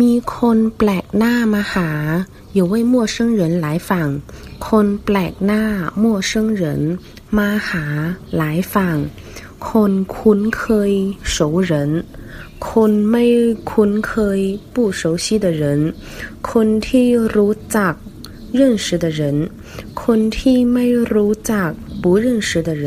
มีคนแปลกหน้ามาหา有位陌生人来访คนแปลกหน้า陌生人มาหา来访คนคุ้นเคย熟人คนไม่คุ้นเคย不熟悉的人คนที่รู้จัก认识的人คนที่ไม่รู้จัก不认识的人